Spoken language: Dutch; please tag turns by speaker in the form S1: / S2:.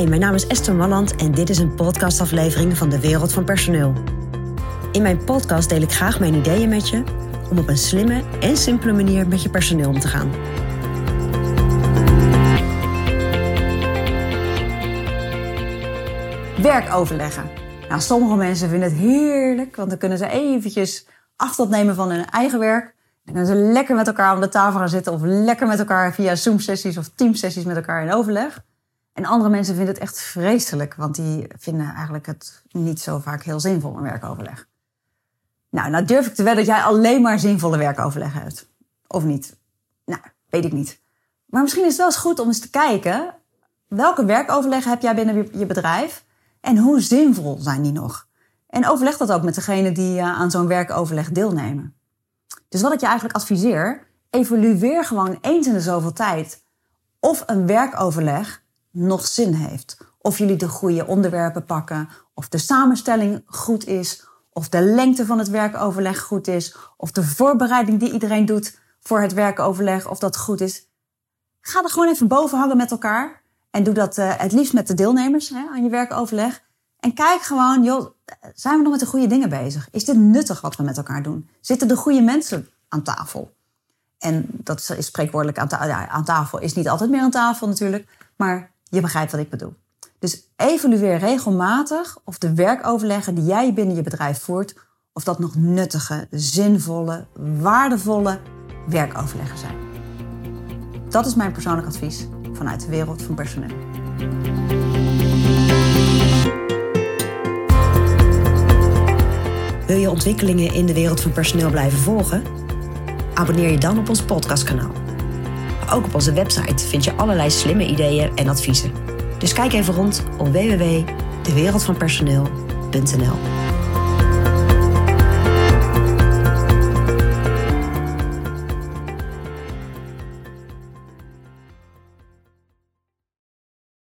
S1: Hi, mijn naam is Esther Malland en dit is een podcastaflevering van de Wereld van Personeel. In mijn podcast deel ik graag mijn ideeën met je om op een slimme en simpele manier met je personeel om te gaan.
S2: Werkoverleggen. Nou, sommige mensen vinden het heerlijk, want dan kunnen ze eventjes afstand nemen van hun eigen werk. Dan kunnen ze lekker met elkaar om de tafel gaan zitten of lekker met elkaar via Zoom-sessies of Team-sessies met elkaar in overleg. En andere mensen vinden het echt vreselijk, want die vinden eigenlijk het niet zo vaak heel zinvol, een werkoverleg. Nou, nou durf ik te wedden dat jij alleen maar zinvolle werkoverleg hebt. Of niet? Nou, weet ik niet. Maar misschien is het wel eens goed om eens te kijken, welke werkoverleggen heb jij binnen je bedrijf en hoe zinvol zijn die nog? En overleg dat ook met degene die uh, aan zo'n werkoverleg deelnemen. Dus wat ik je eigenlijk adviseer, evalueer gewoon eens in de zoveel tijd of een werkoverleg nog zin heeft. Of jullie de goede onderwerpen pakken, of de samenstelling goed is, of de lengte van het werkoverleg goed is, of de voorbereiding die iedereen doet voor het werkoverleg, of dat goed is. Ga er gewoon even boven hangen met elkaar. En doe dat uh, het liefst met de deelnemers hè, aan je werkoverleg. En kijk gewoon, joh, zijn we nog met de goede dingen bezig? Is dit nuttig wat we met elkaar doen? Zitten de goede mensen aan tafel? En dat is spreekwoordelijk aan, aan tafel, is niet altijd meer aan tafel natuurlijk. Maar je begrijpt wat ik bedoel. Dus evalueer regelmatig of de werkoverleggen die jij binnen je bedrijf voert, of dat nog nuttige, zinvolle, waardevolle werkoverleggen zijn. Dat is mijn persoonlijk advies vanuit de wereld van personeel.
S1: Wil je ontwikkelingen in de wereld van personeel blijven volgen? Abonneer je dan op ons podcastkanaal. Ook op onze website vind je allerlei slimme ideeën en adviezen. Dus kijk even rond op www.dewereldvanpersoneel.nl.